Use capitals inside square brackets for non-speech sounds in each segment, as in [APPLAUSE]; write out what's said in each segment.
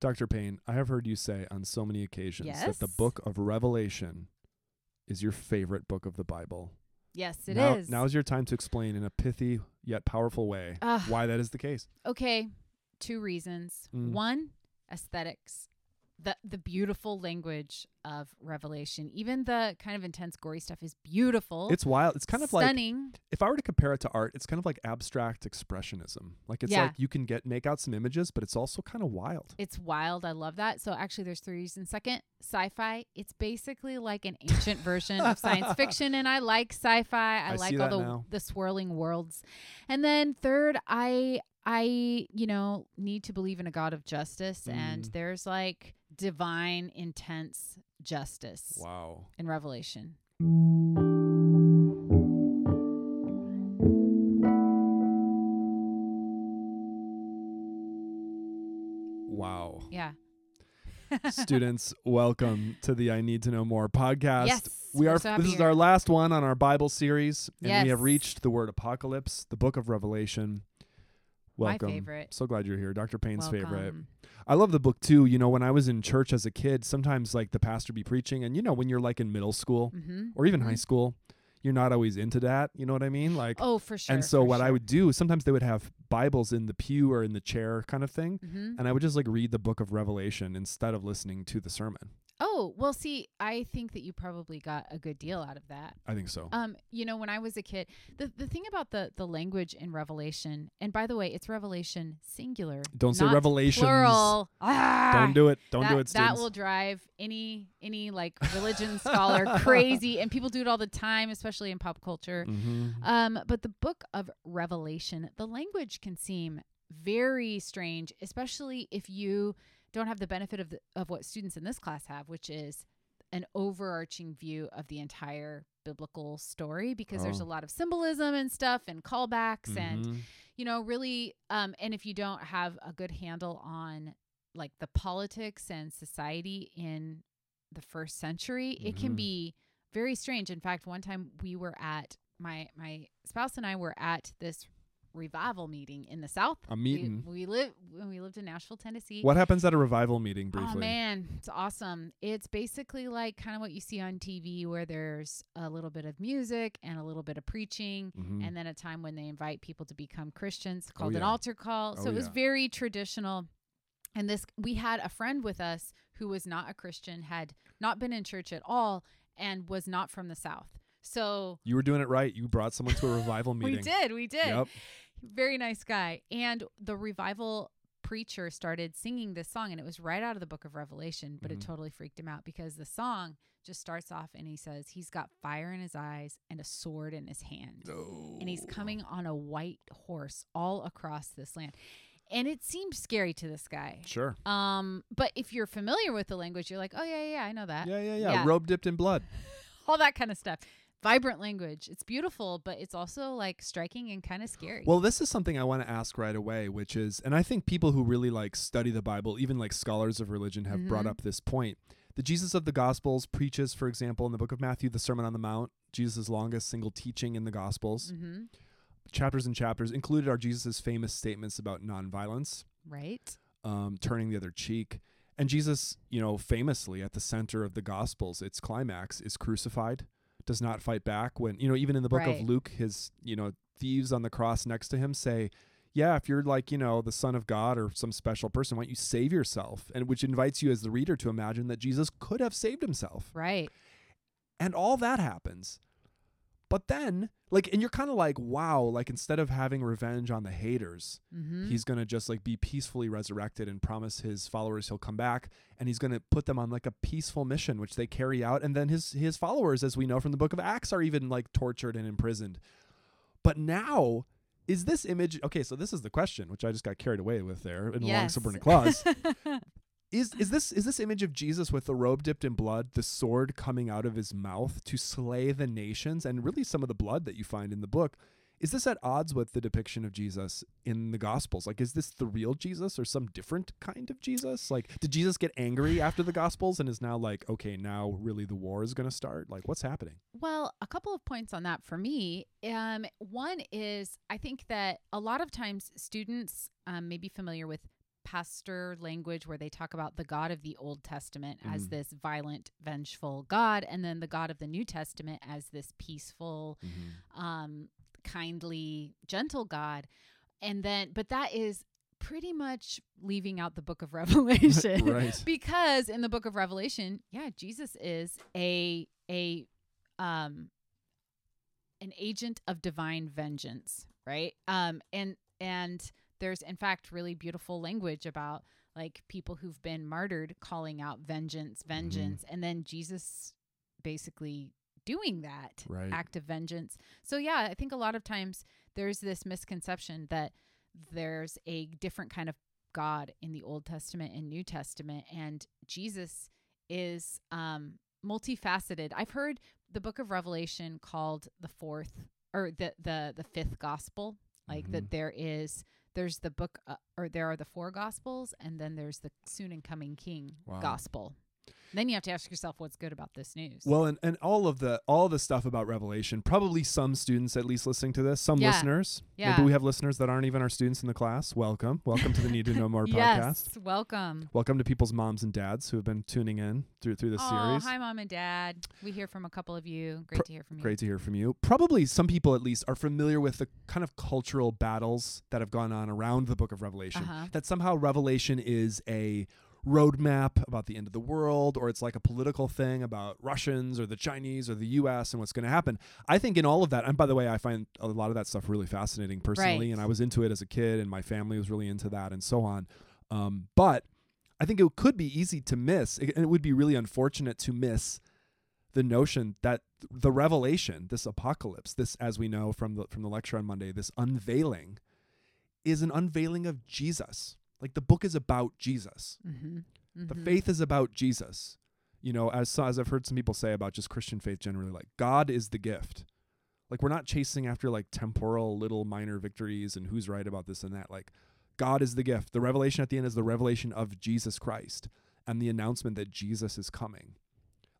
Dr. Payne, I have heard you say on so many occasions that the book of Revelation is your favorite book of the Bible. Yes, it now, is. Now's your time to explain in a pithy yet powerful way Ugh. why that is the case. okay, two reasons. Mm. One, aesthetics. The the beautiful language of Revelation. Even the kind of intense gory stuff is beautiful. It's wild. It's kind of like stunning. if I were to compare it to art, it's kind of like abstract expressionism. Like it's Yeah. like you can get make out some images, but it's also kind of wild. It's wild. I love that. So actually there's three reasons. Second, sci-fi. It's basically like an ancient version of science [LAUGHS] fiction and I like sci-fi. I, I like all the now. the swirling worlds. And then third, I I, you know, need to believe in a God of justice and Mm. there's like divine intense justice Wow. in Revelation. Wow. Yeah. [LAUGHS] Students, welcome to the I Need to Know More podcast. Yes, we we're so this is our last one on our Bible series and we have reached the word apocalypse, the book of Revelation. Welcome. My favorite. So glad you're here. Dr. Payne's favorite. I love the book too. You know, when I was in church as a kid, sometimes like the pastor be preaching and you know when you're like in middle school Mhm. or even Mhm. high school, you're not always into that, you know what I mean? Like Oh, for sure. and so what I would do, sometimes they would have Bibles in the pew or in the chair kind of thing, Mhm. and I would just like read the book of Revelation instead of listening to the sermon. Oh, well, see, I think that you probably got a good deal out of that. I think so. Um, you know, when I was a kid, the the thing about the the language in Revelation, and by the way, it's Revelation singular. Don't say revelations. Plural. Ah, Don't do it. Don't that, do it, That will drive any any like [LAUGHS] religion scholar [LAUGHS] crazy, and people do it all the time, especially in pop culture. Mhm. Um, but the book of Revelation, the language can seem very strange, especially if you don't have the benefit of the, of what students in this class have, which is an overarching view of the entire biblical story because there's Oh. a lot of symbolism and stuff and callbacks and Mhm. you know really um and if you don't have a good handle on like the politics and society in the first century it can Mhm. be very strange in fact one time we were at my my spouse and I were at this revival meeting in the south A meeting. we live when we lived in Nashville Tennessee What happens at a revival meeting briefly? Oh man, it's awesome. It's basically like kind of what you see on TV where there's a little bit of music and a little bit of preaching Mhm. and then a time when they invite people to become Christians Oh, called an altar call. So Oh, it was yeah. very traditional. And this we had a friend with us who was not a Christian, had not been in church at all and was not from the south. So you were doing it right. You brought someone to a revival [LAUGHS] meeting. we did, we did Yep. Very nice guy. And the revival preacher started singing this song, and it was right out of the book of Revelation, but Mhm. it totally freaked him out because the song just starts off and he says, He's got fire in his eyes and a sword in his hand. And he's Oh. coming on a white horse all across this land. And it seemed scary to this guy. Sure. Um, but if you're familiar with the language, you're like, oh yeah, yeah, I know that. Yeah, yeah, yeah. yeah. Robe dipped in blood. [LAUGHS] All that kind of stuff. Vibrant language. It's beautiful, but it's also like striking and kind of scary. Well, this is something I want to ask right away, which is, and I think people who really like study the Bible, even like scholars of religion, have brought Mhm. up this point. The Jesus of the Gospels preaches, for example, in the book of Matthew, the Sermon on the Mount, Jesus' longest single teaching in the Gospels. mm-hmm. Chapters and chapters included are Jesus' famous statements about nonviolence, Right. um, turning the other cheek. And Jesus, you know, famously at the center of the Gospels, its climax is crucified, does not fight back. When, you know, even in the book Right. of Luke, his, you know, thieves on the cross next to him say, yeah, if you're like, you know, the son of God or some special person, why don't you save yourself? And which invites you as the reader to imagine that Jesus could have saved himself. Right. And all that happens. But then, like, and you're kind of like, wow, like instead of having revenge on the haters, Mm-hmm. he's going to just like be peacefully resurrected and promise his followers he'll come back and he's going to put them on like a peaceful mission which they carry out and then his his followers as we know from the book of acts are even like tortured and imprisoned but now is this image okay so this is the question which i just got carried away with there in a long Yes. subordinate clause [LAUGHS] is is this is this image of Jesus with the robe dipped in blood, the sword coming out of his mouth to slay the nations, and really some of the blood that you find in the book? Is this at odds with the depiction of Jesus in the Gospels? Like, is this the real Jesus or some different kind of Jesus? Like, did Jesus get angry after the Gospels and is now like, okay, now really the war is going to start? Like, what's happening? well, a couple of points on that for me. Um, one is I think that a lot of times students um, may be familiar with pastor language where they talk about the God of the Old Testament as Mhm. this violent, vengeful God, and then the God of the New Testament as this peaceful, um, kindly, gentle God. And then, but that is pretty much leaving out the book of [LAUGHS] Revelation. [LAUGHS] Right. because in the book of Revelation, yeah, Jesus is a a um an agent of divine vengeance, right? Um and and there's in fact really beautiful language about like people who've been martyred calling out vengeance, vengeance, and then Jesus basically doing that Right. act of vengeance. So yeah, I think a lot of times there's this misconception that there's a different kind of God in the Old Testament and New Testament, and Jesus is um, multifaceted. I've heard the Book of Revelation called the fourth or the the the fifth gospel, like that Mhm. there is there's the book uh, or there are the four gospels, and then there's the soon and coming King Wow. gospel. Then you have to ask yourself what's good about this news. Well, and, and all of the all the stuff about Revelation, probably some students at least listening to this, some Yeah. listeners. Yeah. Maybe we have listeners that aren't even our students in the class. Welcome. Welcome to the Need to Know More [LAUGHS] podcast. yes, welcome. Welcome to people's moms and dads who have been tuning in through through this Oh, series. hi, mom and dad. We hear from a couple of you. Great to hear from you. Great to hear from you. Probably some people at least are familiar with the kind of cultural battles that have gone on around the book of Revelation. Uh-huh. That somehow Revelation is a roadmap about the end of the world or it's like a political thing about Russians or the Chinese or the US and what's going to happen. I think in all of that and by the way I find a lot of that stuff really fascinating personally Right. and I was into it as a kid and my family was really into that and so on. Um, but I think it could be easy to miss and it would be really unfortunate to miss the notion that the revelation, this apocalypse, this as we know from the from the lecture on Monday, this unveiling is an unveiling of Jesus. Like the book is about Jesus. Mm-hmm. The faith is about Jesus. You know, as as I've heard some people say about just Christian faith generally, like God is the gift. Like we're not chasing after like temporal little minor victories and who's right about this and that. Like God is the gift. The revelation at the end is the revelation of Jesus Christ and the announcement that Jesus is coming.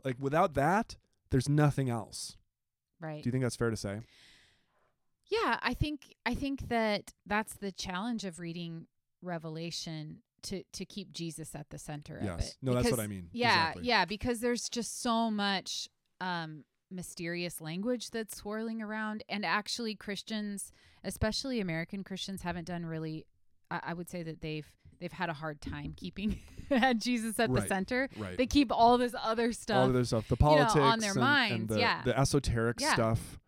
Like without that, there's nothing else. Right. Do you think that's fair to say? Yeah, I think I think that that's the challenge of reading Revelation to to keep Jesus at the center of Yes. it. No, that's what I mean. Yeah, Exactly. yeah, because there's just so much um mysterious language that's swirling around and actually Christians, especially American Christians haven't done really I, I would say that they've they've had a hard time keeping [LAUGHS] Jesus at the center. Right. They keep all this other stuff. all of their stuff, the know, on politics their and, minds, and the, yeah. the esoteric Yeah. stuff.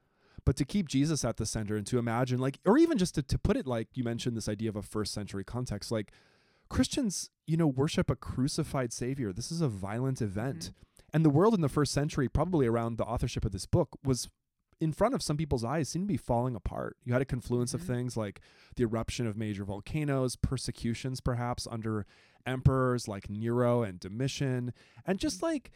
But to keep Jesus at the center and to imagine, like, or even just to, to put it like you mentioned, this idea of a first century context, like Christians, you know, worship a crucified Savior. This is a violent event. Mm-hmm. And the world in the first century, probably around the authorship of this book, was in front of some people's eyes, seemed to be falling apart. You had a confluence Mhm. of things like the eruption of major volcanoes, persecutions perhaps under emperors like Nero and Domitian, and just like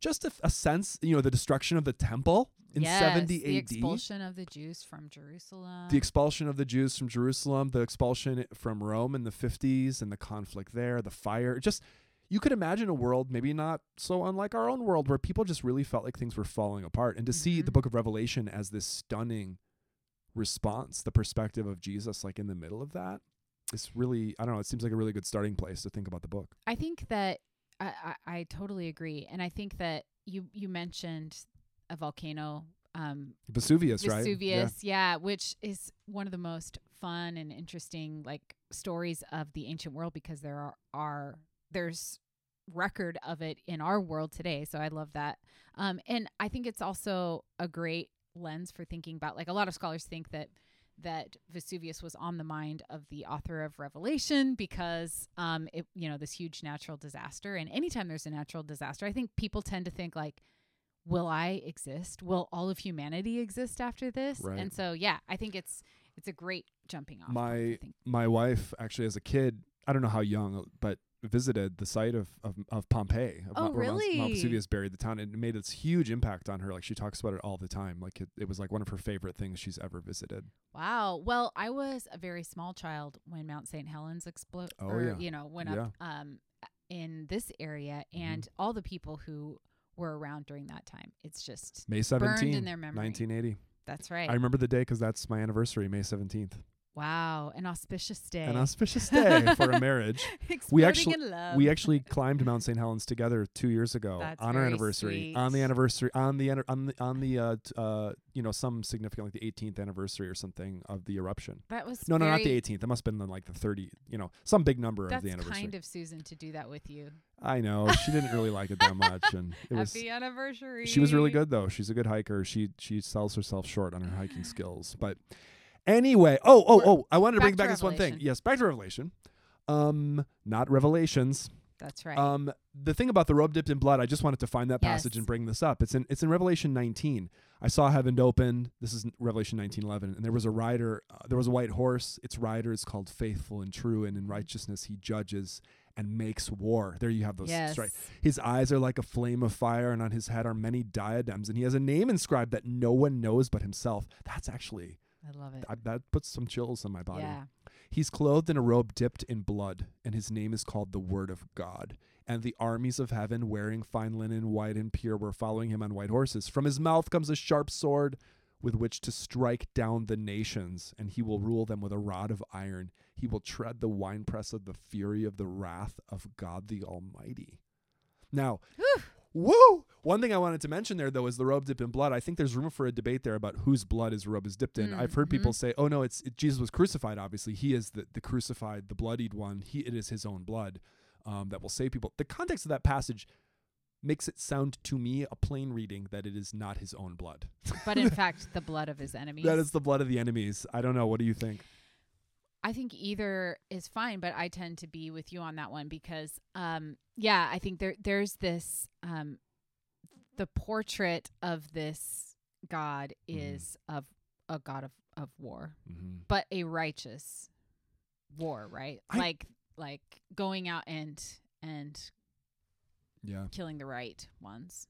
just a, a sense, you know, the destruction of the temple in yes, 70 the AD. expulsion of the Jews from Jerusalem. the expulsion of the Jews from Jerusalem, the expulsion from Rome in the 50s, and the conflict there, the fire. Just you could imagine a world maybe not so unlike our own world where people just really felt like things were falling apart. And to see the Mhm. book of Revelation as this stunning response, the perspective of Jesus like in the middle of that, it's really I don't know, it seems like a really good starting place to think about the book. I think that I, I, I totally agree, and I think that you you mentioned a volcano, um, Vesuvius, right? Vesuvius, yeah. which is one of the most fun and interesting like stories of the ancient world because there are are there's record of it in our world today. So I love that, um, and I think it's also a great lens for thinking about. Like a lot of scholars think that that Vesuvius was on the mind of the author of Revelation because um it you know this huge natural disaster and anytime there's a natural disaster I think people tend to think like will I exist will all of humanity exist after this Right. and so yeah I think it's it's a great jumping off My think. my wife actually as a kid, I don't know how young, but visited the site of of, of Pompeii. Of Oh, Mount- where Mount-? Vesuvius buried the town. It made this huge impact on her. Like she talks about it all the time. Like it, it was like one of her favorite things she's ever visited. Wow. Well, I was a very small child when Mount St. Helens exploded. Oh, or, yeah. You know, went up um, in this area, Mhm. and all the people who were around during that time. It's just May burned seventeenth, in their memory. 1980. That's right. I remember the day because that's my anniversary, May seventeenth. Wow, an auspicious day. An auspicious day for a [LAUGHS] marriage. we actually-. We actually climbed Mount St. Helens together two years ago That's on our anniversary. On the anniversary, on the on the on the uh, t- uh, you know some significant like the 18th anniversary or something of the eruption. that was No, no, not the 18th. It must have been like the 30. You know, some big number That's of the anniversary. kind of Susan to do that with you. I know she didn't really like it that much, and [LAUGHS] it was. Happy anniversary. She was really good though. She's a good hiker. She she sells herself short on her hiking skills. But anyway, oh oh oh, I wanted to bring back back to this one thing. Revelation. Yes, back to Revelation. Um, not Revelations. That's right. Um, the thing about the robe dipped in blood, I just wanted to find that passage and bring this up. It's in it's in Revelation 19. I saw heaven opened. This is Revelation 19:11, and there was a rider. Uh, there was a white horse. Its rider is called Faithful and True, and in righteousness he judges and makes war. There you have those. yes. Right. His eyes are like a flame of fire, and on his head are many diadems, and he has a name inscribed that no one knows but himself. That's actually I love it. I, that puts some chills on my body. Yeah. He's clothed in a robe dipped in blood, and his name is called the Word of God. And the armies of heaven, wearing fine linen, white and pure, were following him on white horses. From his mouth comes a sharp sword with which to strike down the nations, and he will rule them with a rod of iron. He will tread the winepress of the fury of the wrath of God the Almighty. Now, Whew. Woo! One thing I wanted to mention there, though, is the robe dipped in blood. I think there's room for a debate there about whose blood his robe is dipped in. Mm, I've heard people mhm. say, "Oh no, it's it, Jesus was crucified. Obviously, he is the, the crucified, the bloodied one. He it is his own blood um, that will save people." The context of that passage makes it sound to me a plain reading that it is not his own blood. But in [LAUGHS] fact, the blood of his enemies. that is the blood of the enemies. I don't know. What do you think? I think either is fine, but I tend to be with you on that one because, um, yeah, I think there there's this um, the portrait of this God Mhm. is of a God of of war, Mm-hmm. but a righteous war, right? I- like like going out and and Yeah. killing the right ones.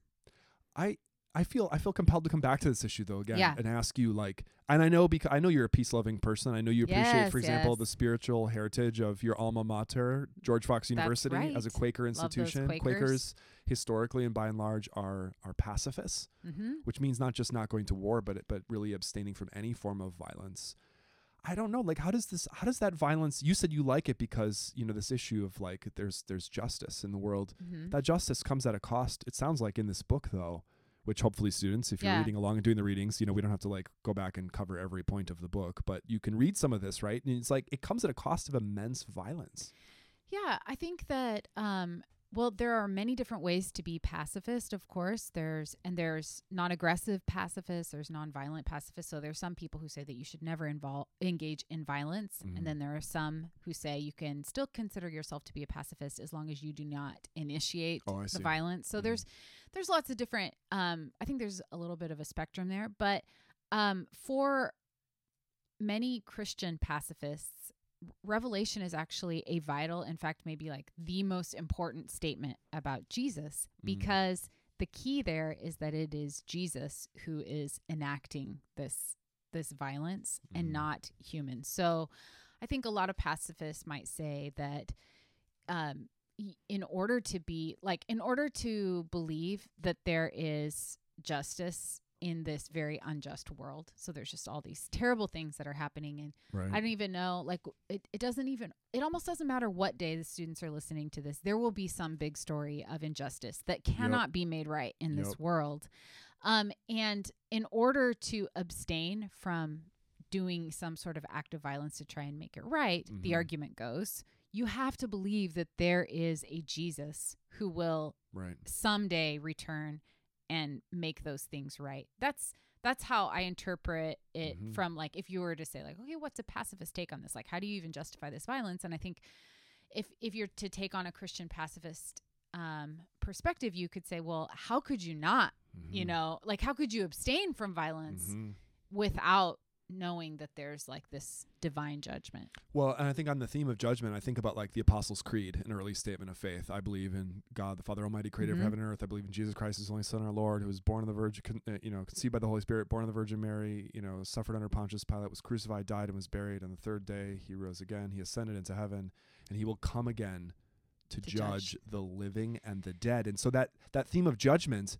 I I feel I feel compelled to come back to this issue though again Yeah. and ask you like and I know because I know you're a peace loving person. I know you appreciate, Yes, for example, yes. the spiritual heritage of your alma mater, George Fox University, as a right. Quaker institution. Quakers. historically and by and large are are pacifists, Mm-hmm. which means not just not going to war, but but really abstaining from any form of violence. I don't know, like how does this how does that violence you said you like it because, you know, this issue of like there's there's justice in the world Mm-hmm. that justice comes at a cost. It sounds like in this book, though, which hopefully students, if you're Yeah. reading along and doing the readings, you know, we don't have to like go back and cover every point of the book, but you can read some of this, right? And it's like it comes at a cost of immense violence. Yeah, I think that um well there are many different ways to be pacifist, of course. There's and there's non-aggressive pacifists, there's non-violent pacifists. So there's some people who say that you should never involve engage in violence, Mhm. and then there are some who say you can still consider yourself to be a pacifist as long as you do not initiate Oh, the violence. So Mhm. there's there's lots of different um I think there's a little bit of a spectrum there, but um for many Christian pacifists, Revelation is actually a vital, in fact, maybe like the most important statement about Jesus Mhm. because the key there is that it is Jesus who is enacting this this violence Mhm. and not humans. So I think a lot of pacifists might say that um in order to be like in order to believe that there is justice in this very unjust world so there's just all these terrible things that are happening and Right. I don't even know. Like it, it doesn't even it almost doesn't matter what day the students are listening to this. There will be some big story of injustice that cannot be made right in Yep. this world. Um, and in order to abstain from doing some sort of act of violence to try and make it right, the Mhm. argument goes, you have to believe that there is a Jesus who will right. someday return and make those things right. That's that's how I interpret it Mhm. from like if you were to say like okay what's a pacifist take on this like how do you even justify this violence and I think if if you're to take on a Christian pacifist um perspective you could say well how could you not you Mhm. know like how could you abstain from violence Mhm. without knowing that there's like this divine judgment Well, and I think on the theme of judgment, I think about like the Apostles' Creed, an early statement of faith. I believe in God, the Father Almighty, creator Mhm. of heaven and earth. I believe in Jesus Christ, His only Son, our Lord, who was born of the Virgin, con- uh, you know, conceived by the Holy Spirit, born of the Virgin Mary, you know, suffered under Pontius Pilate, was crucified, died, and was buried. On the third day, He rose again. He ascended into heaven, and He will come again to, To judge, judge. the living and the dead. And so that that theme of judgment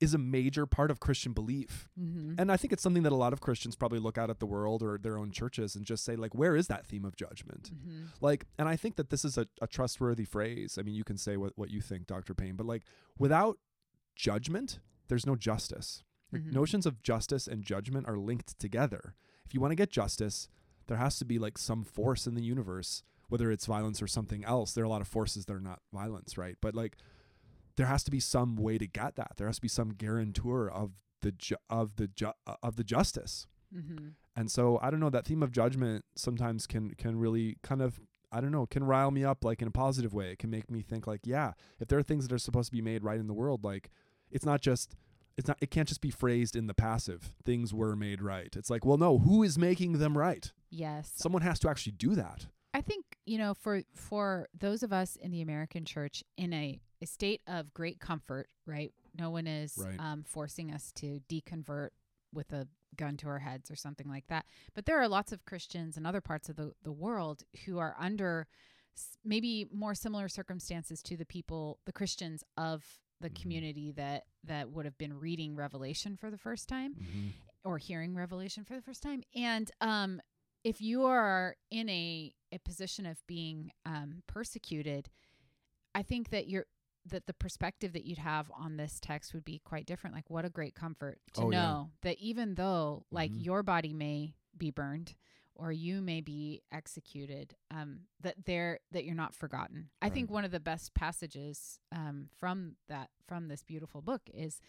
is a major part of Christian belief. Mm-hmm. And I think it's something that a lot of Christians probably look out at the world or their own churches and just say, like, where is that theme of judgment? Mm-hmm. Like, and I think that this is a, a trustworthy phrase. I mean, you can say what, what you think, Dr. Payne, but like, without judgment, there's no justice. Mhm. Notions of justice and judgment are linked together. If you want to get justice, there has to be like some force in the universe, whether it's violence or something else. There are a lot of forces that are not violence, right? But like, there has to be some way to get that. There has to be some guarantor of the ju- of the ju- of the justice. Mm-hmm. And so I don't know that theme of judgment sometimes can can really kind of I don't know can rile me up like in a positive way. It can make me think like yeah, if there are things that are supposed to be made right in the world, like it's not just it's not it can't just be phrased in the passive. Things were made right. It's like well no, who is making them right? Yes. Someone has to actually do that. I think you know for for those of us in the American church in a, a state of great comfort, right? No one is Right. um, forcing us to deconvert with a gun to our heads or something like that. But there are lots of Christians in other parts of the the world who are under maybe more similar circumstances to the people, the Christians of the Mhm. community that that would have been reading Revelation for the first time or hearing revelation for the first time and um if you are in a a position of being um persecuted i think that you're that the perspective that you'd have on this text would be quite different like what a great comfort to Oh, yeah. know that even though like Mhm. your body may be burned or you may be executed um that there that you're not forgotten i think one of the best passages um from that from this beautiful book is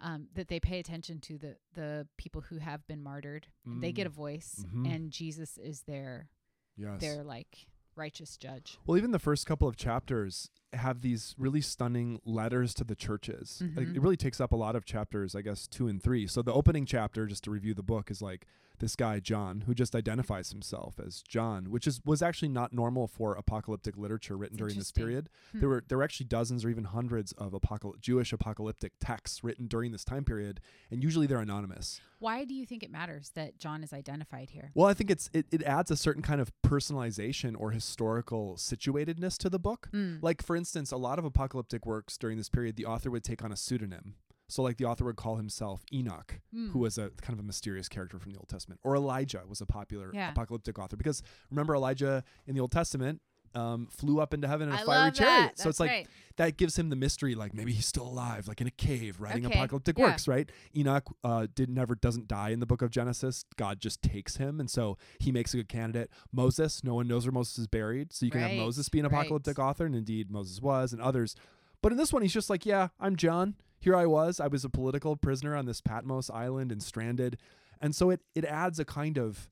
um, that they pay attention to the the people who have been martyred. and They get a Mm. voice, Mhm. and Jesus is their Yes. They're like righteous judge. Well, even the first couple of chapters have these really stunning letters to the churches. Like Mhm. it really takes up a lot of chapters, I guess, two and three. So the opening chapter, just to review the book, is like this guy John, who just identifies himself as John, which is was actually not normal for apocalyptic literature written during this period. Hmm. There were there were actually dozens or even hundreds of apocal- Jewish apocalyptic texts written during this time period, and usually they're anonymous. Why do you think it matters that John is identified here? Well, I think it's it, it adds a certain kind of personalization or historical situatedness to the book. Mm. Like for instance, a lot of apocalyptic works during this period, the author would take on a pseudonym. So like the author would call himself Enoch, Mm. who was a kind of a mysterious character from the Old Testament, or Elijah was a popular Yeah. apocalyptic author because remember Elijah in the Old Testament um, flew up into heaven in a I fiery chariot. So it's like great. that gives him the mystery, like maybe he's still alive, like in a cave writing Okay, apocalyptic yeah. works, right? Enoch uh, did never doesn't die in the book of Genesis. God just takes him, and so he makes a good candidate. Moses, no one knows where Moses is buried, so you can Right, have Moses be an right. apocalyptic author, and indeed Moses was, and others. But in this one, he's just like, yeah, I'm John. Here I was. I was a political prisoner on this Patmos island and stranded, and so it it adds a kind of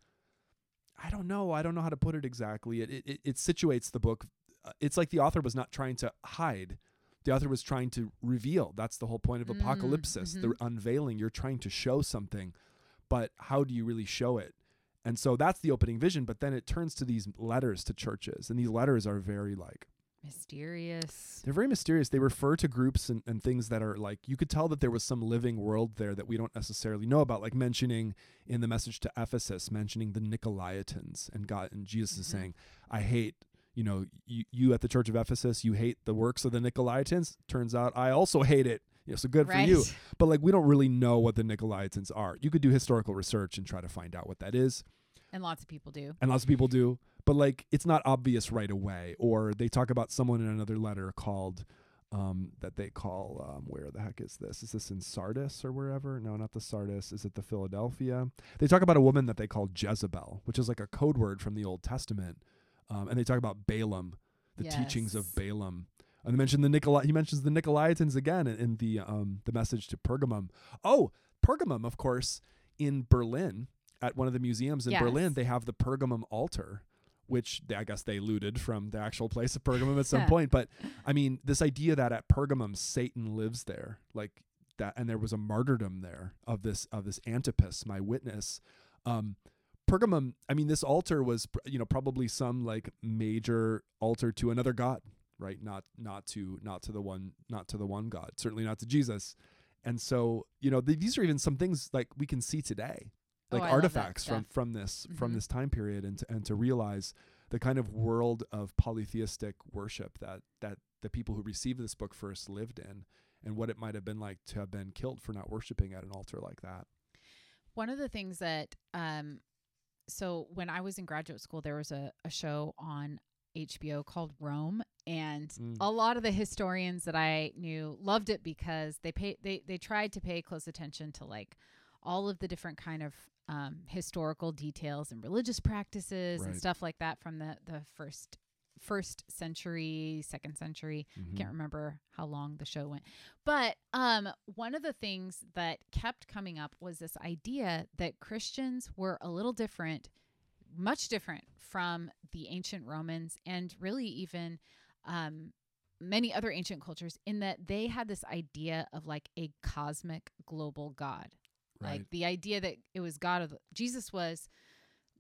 I don't know. I don't know how to put it exactly. It it, it situates the book. uh, It's like the author was not trying to hide. The author was trying to reveal. That's the whole point of Mm, apocalypsis, the unveiling. You're trying to show something, but how do you really show it? And so that's the opening vision. But then it turns to these letters to churches, and these letters are very like Mysterious. they're very mysterious. They refer to groups and, and things that are like you could tell that there was some living world there that we don't necessarily know about, like mentioning in the message to Ephesus, mentioning the Nicolaitans and God and Jesus is Mhm. saying, I hate, you know, you, you at the church of Ephesus, you hate the works of the Nicolaitans. Turns out I also hate it. You know, so good right. for you. But like we don't really know what the Nicolaitans are. You could do historical research and try to find out what that is And lots of people do. and lots of people do. But like it's not obvious right away. Or they talk about someone in another letter called um, that they call um, where the heck is this? Is this in sardis or wherever? No not the sardis. Is it the philadelphia? They talk about a woman that they call jezebel which is like a code word from the old testament. Um, and they talk about balaam the teachings of balaam. And they mention the Nicolai. He mentions the Nicolaitans again in, in the um the message to Pergamum. Oh, Pergamum, of course, in Berlin at one of the museums in Berlin, they have the Pergamum altar, which they, I guess they looted from the actual place of Pergamum at some point. But I mean, this idea that at Pergamum Satan lives there, like that, and there was a martyrdom there of this of this Antipas, my witness. Um, Pergamum, I mean, this altar was, you know, probably some like major altar to another god, right? Not not to not to the one not to the one God, certainly not to Jesus. And so, you know, th- these are even some things like we can see today, like I love that artifacts from from this from Mhm. this time period, and to, and to realize the kind of world of polytheistic worship that that the people who received this book first lived in, and what it might have been like to have been killed for not worshiping at an altar like that. One of the things that, um, so when I was in graduate school, there was a, a show on HBO called Rome, and Mm. a lot of the historians that I knew loved it because they pay they they tried to pay close attention to like all of the different kind of um, historical details and religious practices and stuff like that from the the first first century, second century. Mhm. Can't remember how long the show went. But um one of the things that kept coming up was this idea that Christians were a little different, much different from the ancient Romans and really even um many other ancient cultures in that they had this idea of like a cosmic global god. Right. Like the idea that it was God of the, Jesus was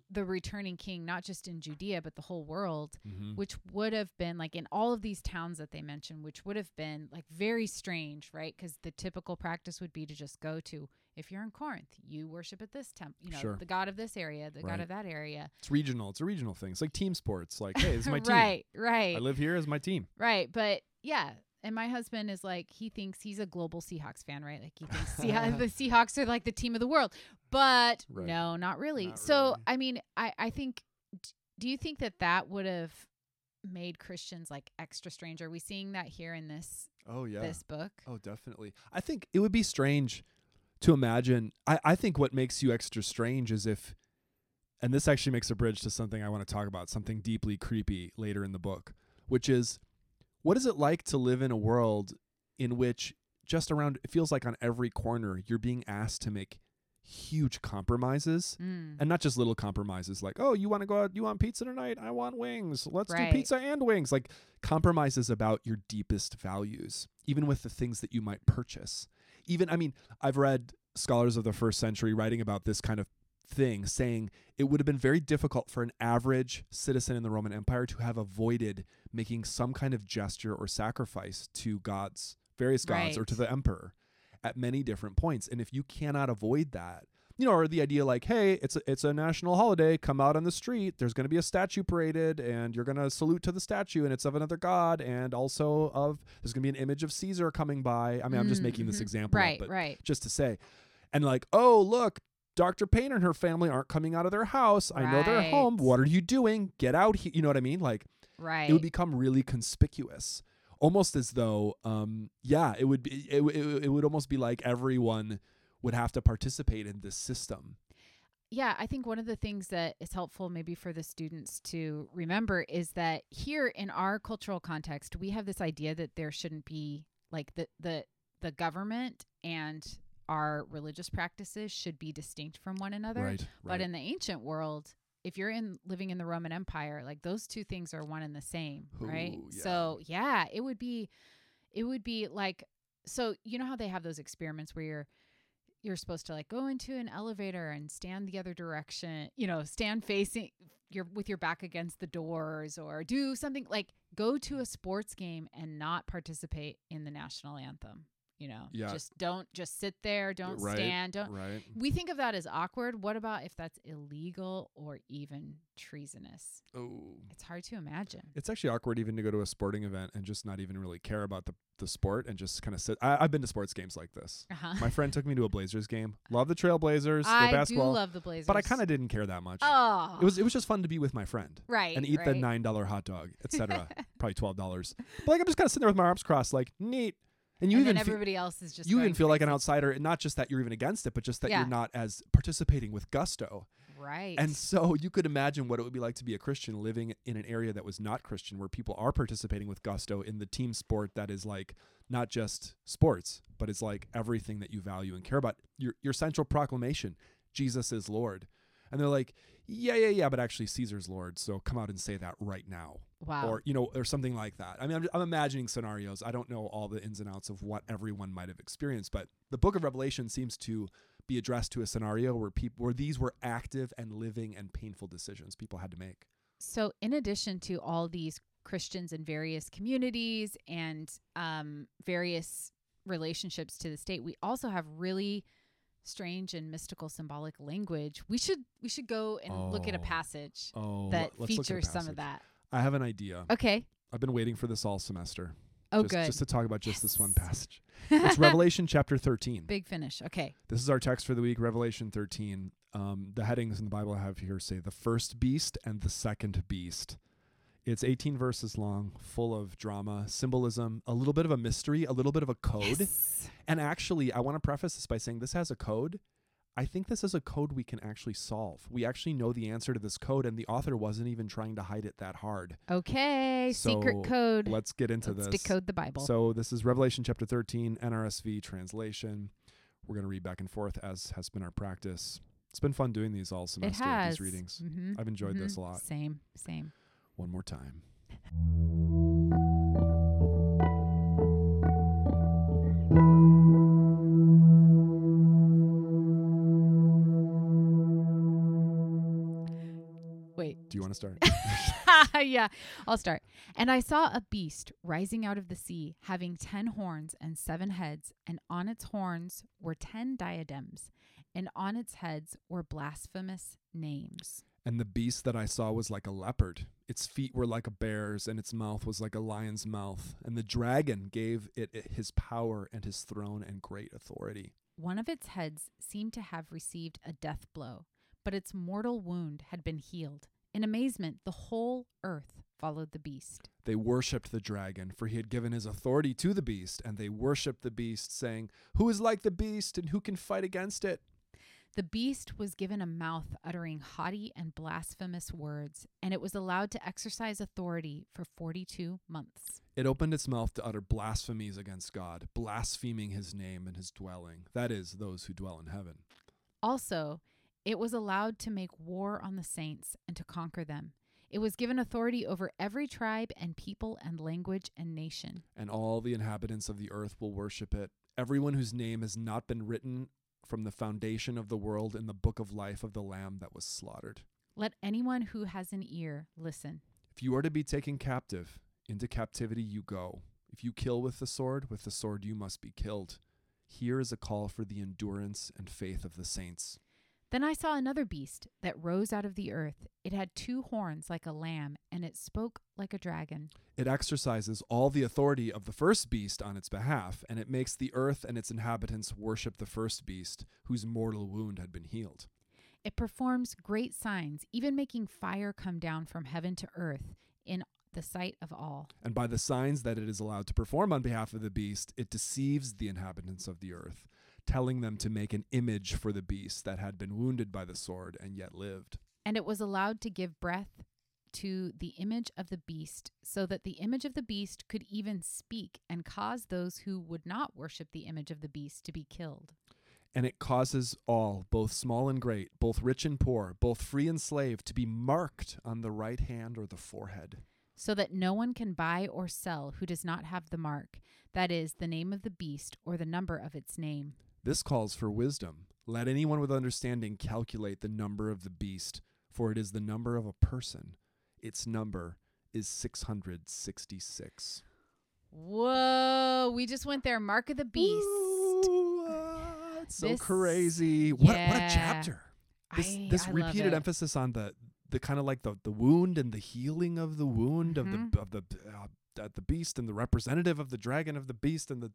the returning king not just in Judea but the whole world Mhm. which would have been like in all of these towns that they mentioned, which would have been like very strange, right? Because the typical practice would be to just go to, if you're in Corinth, you worship at this temple, you know, Sure. the god of this area, the Right. god of that area. It's regional. It's a regional thing. It's like team sports. Like, hey, this is my [LAUGHS] team. right, right, I live here as my team. right. But yeah. And my husband is like, he thinks he's a global Seahawks fan, right? Like, he [LAUGHS] thinks Seah- the Seahawks are like the team of the world. But Right. no, not really. Not so, really. I mean, I, I think, do you think that that would have made Christians like extra strange? Are we seeing that here in this Oh yeah. this book? Oh, definitely. I think it would be strange to imagine. I, I think what makes you extra strange is if, and this actually makes a bridge to something I want to talk about, something deeply creepy later in the book, which is what is it like to live in a world in which just around, it feels like on every corner, you're being asked to make huge compromises. Mm. And not just little compromises like, oh, you want to go out, you want pizza tonight? I want wings. Let's Right. do pizza and wings. Like compromises about your deepest values, even with the things that you might purchase. Even, I mean, I've read scholars of the first century writing about this kind of thing, saying it would have been very difficult for an average citizen in the Roman Empire to have avoided making some kind of gesture or sacrifice to gods, various gods, or to the emperor at many different points. And if you cannot avoid that, you know, or the idea like, hey, it's a, it's a national holiday, come out on the street. There's going to be a statue paraded, and you're going to salute to the statue, and it's of another god, and also of there's going to be an image of Caesar coming by. I mean, I'm just making this mhm. example, up, Right, but right. just to say, and like, oh look, Dr. Payne and her family aren't coming out of their house. I know they're home. What are you doing? Get out here. You know what I mean? Like, Right. it would become really conspicuous almost as though um yeah it would be it, it, it would almost be like everyone would have to participate in this system yeah, I think one of the things that is helpful maybe for the students to remember is that here in our cultural context, we have this idea that there shouldn't be like the the the government and our religious practices should be distinct from one another. right But in the ancient world, if you're in living in the Roman Empire, like those two things are one and the same, right? Yeah. So yeah, it would be, it would be like, so you know how they have those experiments where you're, you're supposed to like go into an elevator and stand the other direction, you know, stand facing your with your back against the doors or do something like go to a sports game and not participate in the national anthem. You know, Yeah. just don't just sit there, don't Right, stand, don't right we think of that as awkward. What about if that's illegal or even treasonous? oh It's hard to imagine. it's actually awkward even to go to a sporting event and just not even really care about the, the sport and just kind of sit I, i've been to sports games like this Uh-huh. my friend took me to a blazers game [LAUGHS] love the trailblazers I the do love the Blazers, but i kind of didn't care that much oh, it was it was just fun to be with my friend right and eat the nine dollar hot dog, etc. [LAUGHS] Probably twelve dollars. But like I'm just kind of sitting there with my arms crossed, like neat. And you and even then fe- everybody else is just you even feel like an outsider, and not just that you're even against it, but just that Yeah. you're not as participating with gusto. right And so you could imagine what it would be like to be a Christian living in an area that was not Christian, where people are participating with gusto in the team sport that is like not just sports, but it's like everything that you value and care about. Your your central proclamation, Jesus is Lord. And they're like, yeah, yeah, yeah, but actually Caesar's Lord. So come out and say that right now wow. or you know or something like that i mean I'm, I'm imagining scenarios i don't know all the ins and outs of what everyone might have experienced but the book of revelation seems to be addressed to a scenario where people where these were active and living and painful decisions people had to make so in addition to all these Christians in various communities and um, various relationships to the state, we also have really strange and mystical symbolic language. We should we should go and look at a Oh. passage oh that let's look at features some of that. i have an idea Okay. i've been waiting for this all semester Oh, just, good. Just to talk about just this one passage. It's Revelation chapter 13. [LAUGHS] Big finish. Okay. This is our text for the week, Revelation 13. Um, the headings in the Bible I have here say the first beast and the second beast. It's 18 verses long, full of drama, symbolism, a little bit of a mystery, a little bit of a code. Yes. And actually, I want to preface this by saying this has a code. I think this is a code we can actually solve. We actually know the answer to this code, and the author wasn't even trying to hide it that hard. Okay. So, Secret code. Let's get into Let's this. decode the Bible. So this is Revelation chapter 13, NRSV translation. We're going to read back and forth as has been our practice. It's been fun doing these all it semester, has these readings. Mhm, I've enjoyed this mhm. a lot. Same. Same. One more time. Wait. Do you want to start? [LAUGHS] yeah, I'll start. And I saw a beast rising out of the sea, having ten horns and seven heads, and on its horns were ten diadems, and on its heads were blasphemous names. And the beast that I saw was like a leopard. Its feet were like a bear's, and its mouth was like a lion's mouth. And the dragon gave it his power and his throne and great authority. One of its heads seemed to have received a death blow, but its mortal wound had been healed. In amazement, the whole earth followed the beast. They worshipped the dragon, for he had given his authority to the beast, and they worshipped the beast, saying, Who is like the beast, and who can fight against it? The beast was given a mouth uttering haughty and blasphemous words, and it was allowed to exercise authority for 42 months. It opened its mouth to utter blasphemies against God, blaspheming his name and his dwelling, that is, those who dwell in heaven. Also, it was allowed to make war on the saints and to conquer them. It was given authority over every tribe and people and language and nation. And all the inhabitants of the earth will worship it. Everyone whose name has not been written from the foundation of the world in the book of life of the Lamb that was slaughtered. Let anyone who has an ear listen. If you are to be taken captive, into captivity you go. If you kill with the sword, with the sword you must be killed. Here is a call for the endurance and faith of the saints. Then I saw another beast that rose out of the earth. It had two horns like a lamb, and it spoke like a dragon. It exercises all the authority of the first beast on its behalf, and it makes the earth and its inhabitants worship the first beast, whose mortal wound had been healed. It performs great signs, even making fire come down from heaven to earth in the sight of all. And by the signs that it is allowed to perform on behalf of the beast, it deceives the inhabitants of the earth, telling them to make an image for the beast that had been wounded by the sword and yet lived. And it was allowed to give breath to the image of the beast, so that the image of the beast could even speak and cause those who would not worship the image of the beast to be killed. And it causes all, both small and great, both rich and poor, both free and slave, to be marked on the right hand or the forehead. So that no one can buy or sell who does not have the mark, that is, the name of the beast or the number of its name. This calls for wisdom. Let anyone with understanding calculate the number of the beast, for it is the number of a person. Its number is 666. Whoa, we just went there. Mark of the beast. Ooh, ah, it's so This- crazy. What, what a chapter. This, I- this I repeated emphasis on the, the kind of like the, the wound and the healing of the wound of Mhm. the of the uh, uh, the beast and the representative of the dragon of the beast and the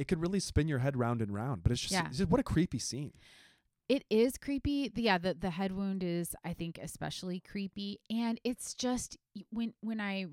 it could really spin your head round and round but it's just, Yeah. it's just what a creepy scene It is creepy. The- Yeah, the the head wound is I think especially creepy and it's just when when I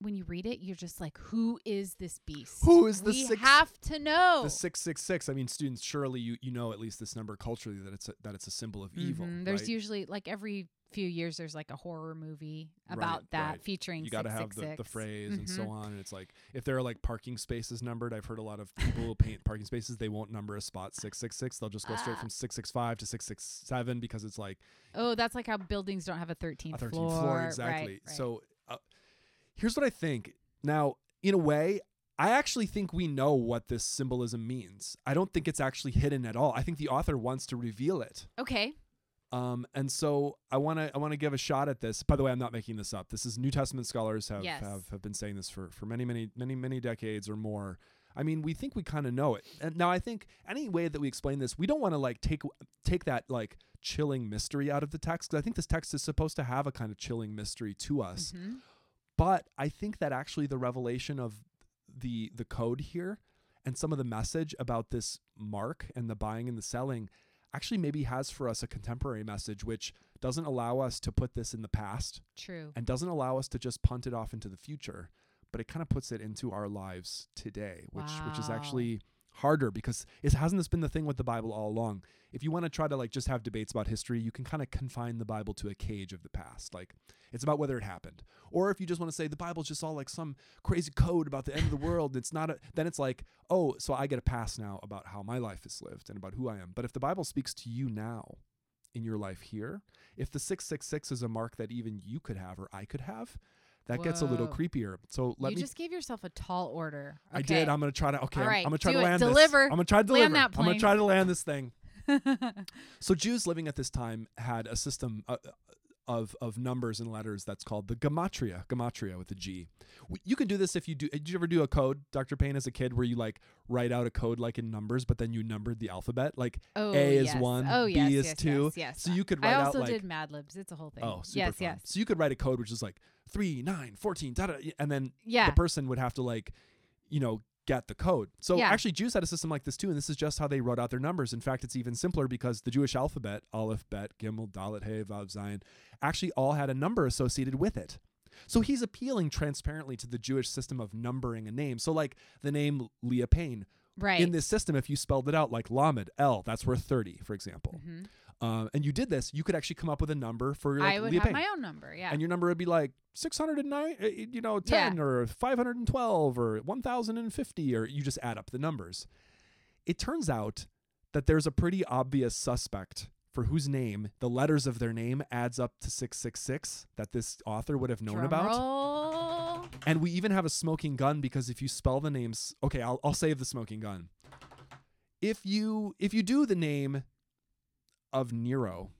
when you read it you're just like who is this beast? Who is the We six- have to know. the 666 i mean students surely you you know at least this number culturally that it's a, that it's a symbol of evil Mhm. There's right? usually like every few years there's like a horror movie Right, about that right. featuring you got to have the, the 666. phrase and so Mhm. on and it's like if there are like parking spaces numbered i've heard a lot of people who paint parking spaces they won't number a spot 666 they'll just go straight Ah. from 665 to 667 because it's like Oh, that's like how buildings don't have a 13th, a 13th floor. floor, Right, exactly right. so uh, here's what i think now in a way i actually think we know what this symbolism means i don't think it's actually hidden at all i think the author wants to reveal it okay. Um, and so I want to I want to give a shot at this. By the way, I'm not making this up. This is New Testament scholars have Yes. have, have been saying this for for many many many many decades or more. I mean, we think we kind of know it. And now I think any way that we explain this, we don't want to like take take that like chilling mystery out of the text because I think this text is supposed to have a kind of chilling mystery to us. Mhm. But I think that actually the revelation of the the code here and some of the message about this mark and the buying and the selling actually maybe has for us a contemporary message which doesn't allow us to put this in the past True. and doesn't allow us to just punt it off into the future, but it kind of puts it into our lives today, which which is actually harder because it hasn't this been the thing with the Bible all along. If you want to try to like just have debates about history, you can kind of confine the Bible to a cage of the past. Like it's about whether it happened. Or if you just want to say the Bible's just all like some crazy code about the end of the world, it's not a then it's like, "Oh, so I get a pass now about how my life is lived and about who I am." But if the Bible speaks to you now in your life here, if the 666 is a mark that even you could have or I could have, that gets a little creepier. So let you me just gave yourself a tall order. I did. I'm gonna try to. Okay, right, I'm gonna try to it. land Deliver. this. I'm gonna try to deliver. Land that I'm gonna try to land this thing. [LAUGHS] So Jews living at this time had a system uh, of of numbers and letters that's called the gematria. Gematria with a g You can do this if you do. Did you ever do a code, Dr. Payne, as a kid, where you like write out a code like in numbers, but then you numbered the alphabet? Like oh, A is yes. one, Oh, B yes, is yes, two. Yes, yes. So you could I write also out like did Mad Libs. It's a whole thing. oh, yes, fun. yes. So you could write a code which is like three, nine, 14, da, da, and then Yeah. the person would have to like, you know, get the code. So Yeah. actually Jews had a system like this too, and this is just how they wrote out their numbers. In fact, it's even simpler because the Jewish alphabet, Aleph, Bet, Gimel, Dalet, Hey, Vav, Zayin, actually all had a number associated with it. So he's appealing transparently to the Jewish system of numbering a name. So like the name Leah Payne. right. In this system, if you spelled it out like Lamed, L, that's worth 30, for example. Mhm. Uh, and you did this, you could actually come up with a number for like I would have Payne my own number. Yeah. and your number would be like 609 uh, you know 10 Yeah. or 512 or 1050 or you just add up the numbers it turns out that there's a pretty obvious suspect for whose name the letters of their name adds up to 666 that this author would have known Drum about roll. and we even have a smoking gun because if you spell the names okay I'll, I'll save the smoking gun if you if you do the name of nero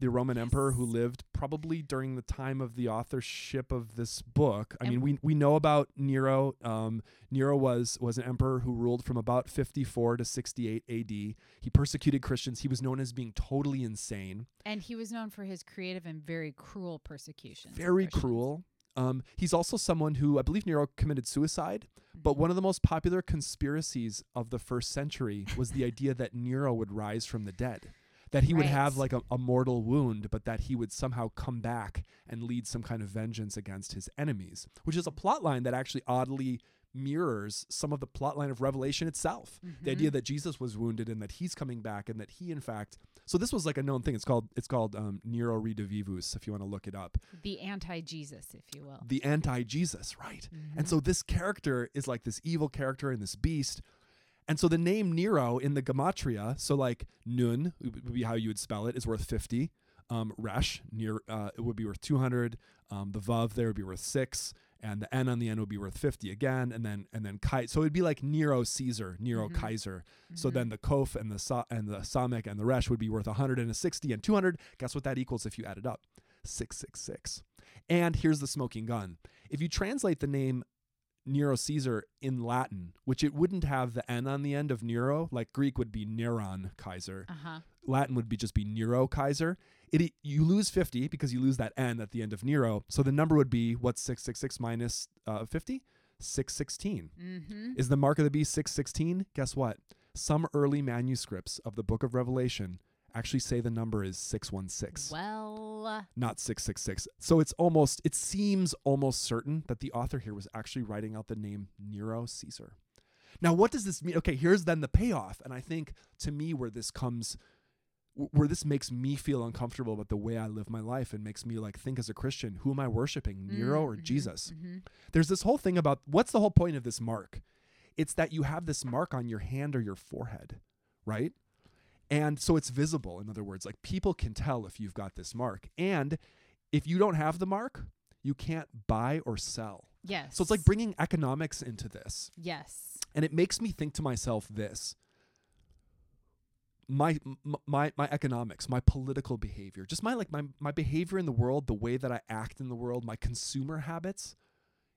the roman emperor who lived probably during the time of the authorship of this book. I mean we, we know about nero um, nero was was an emperor who ruled from about 54 to 68 ad he persecuted christians. He was known as being totally insane. And he was known for his creative and very cruel persecution. very cruel. Um, he's also someone who i believe nero committed suicide But one of the most popular conspiracies of the first century was the idea that Nero would rise from the dead. That he would have like a, a mortal wound, but that he would somehow come back and lead some kind of vengeance against his enemies, which is a plot line that actually oddly mirrors some of the plot line of Revelation itself. The idea that Jesus was wounded and that he's coming back and that he in fact so this was like a known thing. It's called it's called um, Nero Redivivus, if you want to look it up. the anti-Jesus, if you will. The anti-Jesus, right? Mm-hmm. And so this character is like this evil character and this beast. And so the name Nero in the gematria, so like Nun would be how you would spell it, is worth 50. Um, Resh, near, uh, it would be worth 200. Um, the Vav there would be worth six. And the N on the end would be worth 50 again. And then, and then Kai. So it'd be like Nero Caesar, Nero Mhm. Kaiser. So Mhm. then the Kof and the Sa- and the Samek and the Resh would be worth 160 and 200. Guess what that equals if you add it up? 666. And here's the smoking gun. If you translate the name Nero Caesar in Latin, which it wouldn't have the N on the end of Nero, like Greek would be Neron Kaiser, uh-huh. Latin would be just be Nero Kaiser. It you lose 50 because you lose that N at the end of Nero. So the number would be what's 666 minus uh, 50? 616. Mm-hmm. Is the mark of the beast 616? Guess what? Some early manuscripts of the book of Revelation actually say the number is 616 Well, not 666. So it's almost, it seems almost certain that the author here was actually writing out the name Nero Caesar. Now, what does this mean? Okay, here's then the payoff. And I think to me, where this comes, where this makes me feel uncomfortable about the way I live my life and makes me like think as a Christian, who am I worshiping, Nero or Mhm, Jesus? mhm. There's this whole thing about what's the whole point of this mark? It's that you have this mark on your hand or your forehead, right? And so it's visible. In other words, like people can tell if you've got this mark. And if you don't have the mark, you can't buy or sell. Yes. So it's like bringing economics into this. yes. And it makes me think to myself this my my my economics, my political behavior, just my like my my behavior in the world, the way that I act in the world, my consumer habits,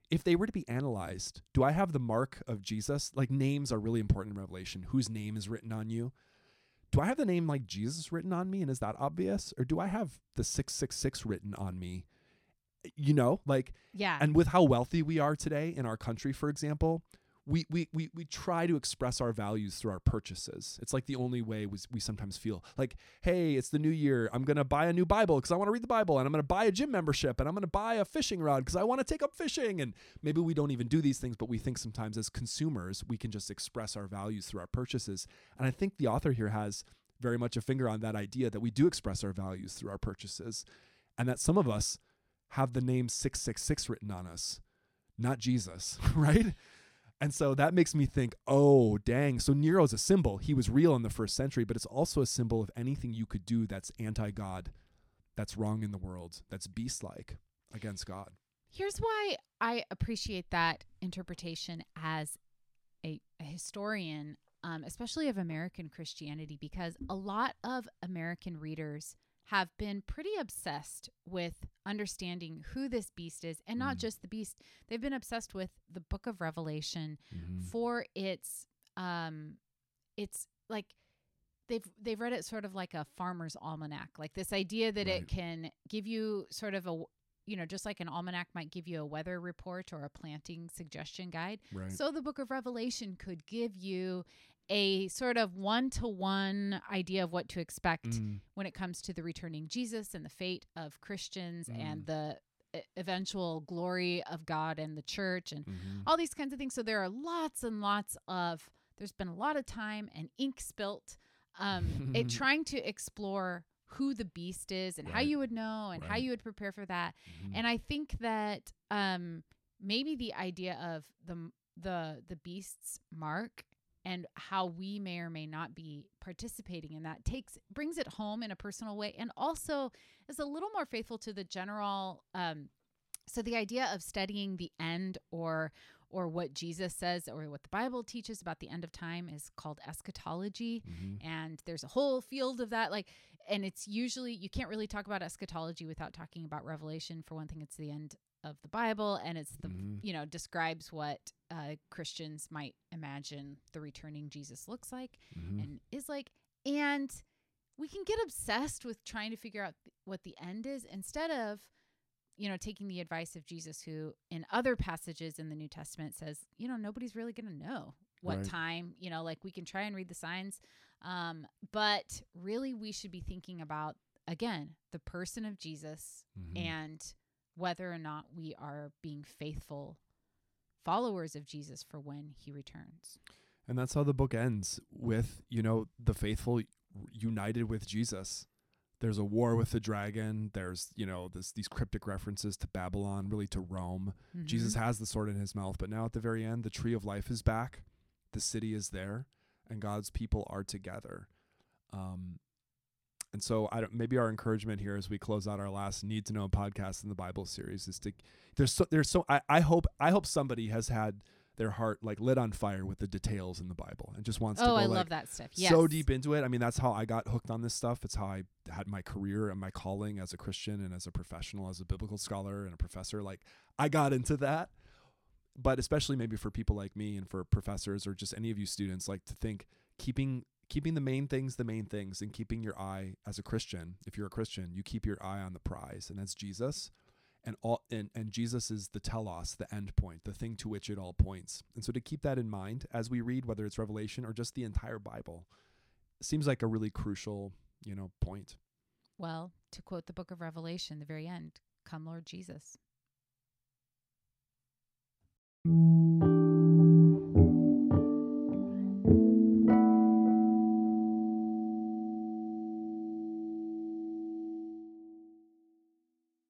if they were to be analyzed, do I have the mark of Jesus? Like names are really important in Revelation. Whose name is written on you? Do I have the name like Jesus written on me and is that obvious? Or do I have the 666 written on me? You know, like Yeah. and with how wealthy we are today in our country, for example, we, we, we, we try to express our values through our purchases. It's like the only way we, we sometimes feel like, hey, it's the new year. I'm going to buy a new Bible because I want to read the Bible, and I'm going to buy a gym membership, and I'm going to buy a fishing rod because I want to take up fishing. And maybe we don't even do these things, but we think sometimes as consumers, we can just express our values through our purchases. And I think the author here has very much a finger on that idea that we do express our values through our purchases, and that some of us have the name 666 written on us, not Jesus, [LAUGHS] right? And so that makes me think, oh, dang. So Nero's a symbol. He was real in the first century, but it's also a symbol of anything you could do that's anti God, that's wrong in the world, that's beast like against God. Here's why I appreciate that interpretation as a, a historian, um, especially of American Christianity, because a lot of American readers have been pretty obsessed with understanding who this beast is and not Mm. just the beast they've been obsessed with the book of revelation Mm-hmm. for its um it's like they've they've read it sort of like a farmer's almanac like this idea that Right. it can give you sort of a you know just like an almanac might give you a weather report or a planting suggestion guide Right. so the book of Revelation could give you a sort of one to one idea of what to expect Mm, when it comes to the returning Jesus and the fate of Christians Mm. and the eventual glory of God and the church and mhm. all these kinds of things. So there are lots and lots of, there's been a lot of time and ink spilt um, it [LAUGHS] trying to explore who the beast is and how you would know and how you would prepare for that. Mhm. And I think that um, maybe the idea of the the the beast's mark and how we may or may not be participating in that takes brings it home in a personal way and also is a little more faithful to the general um, so the idea of studying the end or or what Jesus says or what the Bible teaches about the end of time is called eschatology Mhm. and there's a whole field of that like and it's usually you can't really talk about eschatology without talking about revelation for one thing it's the end of the bible and it's the Mhm. you know describes what uh, christians might imagine the returning jesus looks like Mhm. and is like and we can get obsessed with trying to figure out what the end is instead of you know taking the advice of jesus who in other passages in the new testament says you know nobody's really going to know what Right. time you know like we can try and read the signs um, but really we should be thinking about again the person of jesus Mhm. and whether or not we are being faithful followers of jesus for when he returns And that's how the book ends with, you know, the faithful united with Jesus. There's a war with the dragon. There's, you know, this these cryptic references to Babylon, really to Rome. Jesus has the sword in his mouth, but now at the very end, the tree of life is back. The city is there, and God's people are together. Um, and so, I don't, maybe our encouragement here as we close out our last need to know podcast in the Bible series is to there's so there's so I, I hope I hope somebody has had their heart like lit on fire with the details in the Bible and just wants to oh go i like love that stuff yes. so deep into it. I mean, that's how I got hooked on this stuff. It's how I had my career and my calling as a Christian and as a professional, as a biblical scholar and a professor. Like, I got into that. But especially maybe for people like me and for professors or just any of you students, like to think keeping keeping the main things the main things and keeping your eye as a Christian. If you're a Christian, you keep your eye on the prize, and that's Jesus. And all and, and Jesus is the telos, the end point, the thing to which it all points. And so to keep that in mind as we read, whether it's Revelation or just the entire Bible, seems like a really crucial, you know, point. well to quote the book of revelation the very end come lord jesus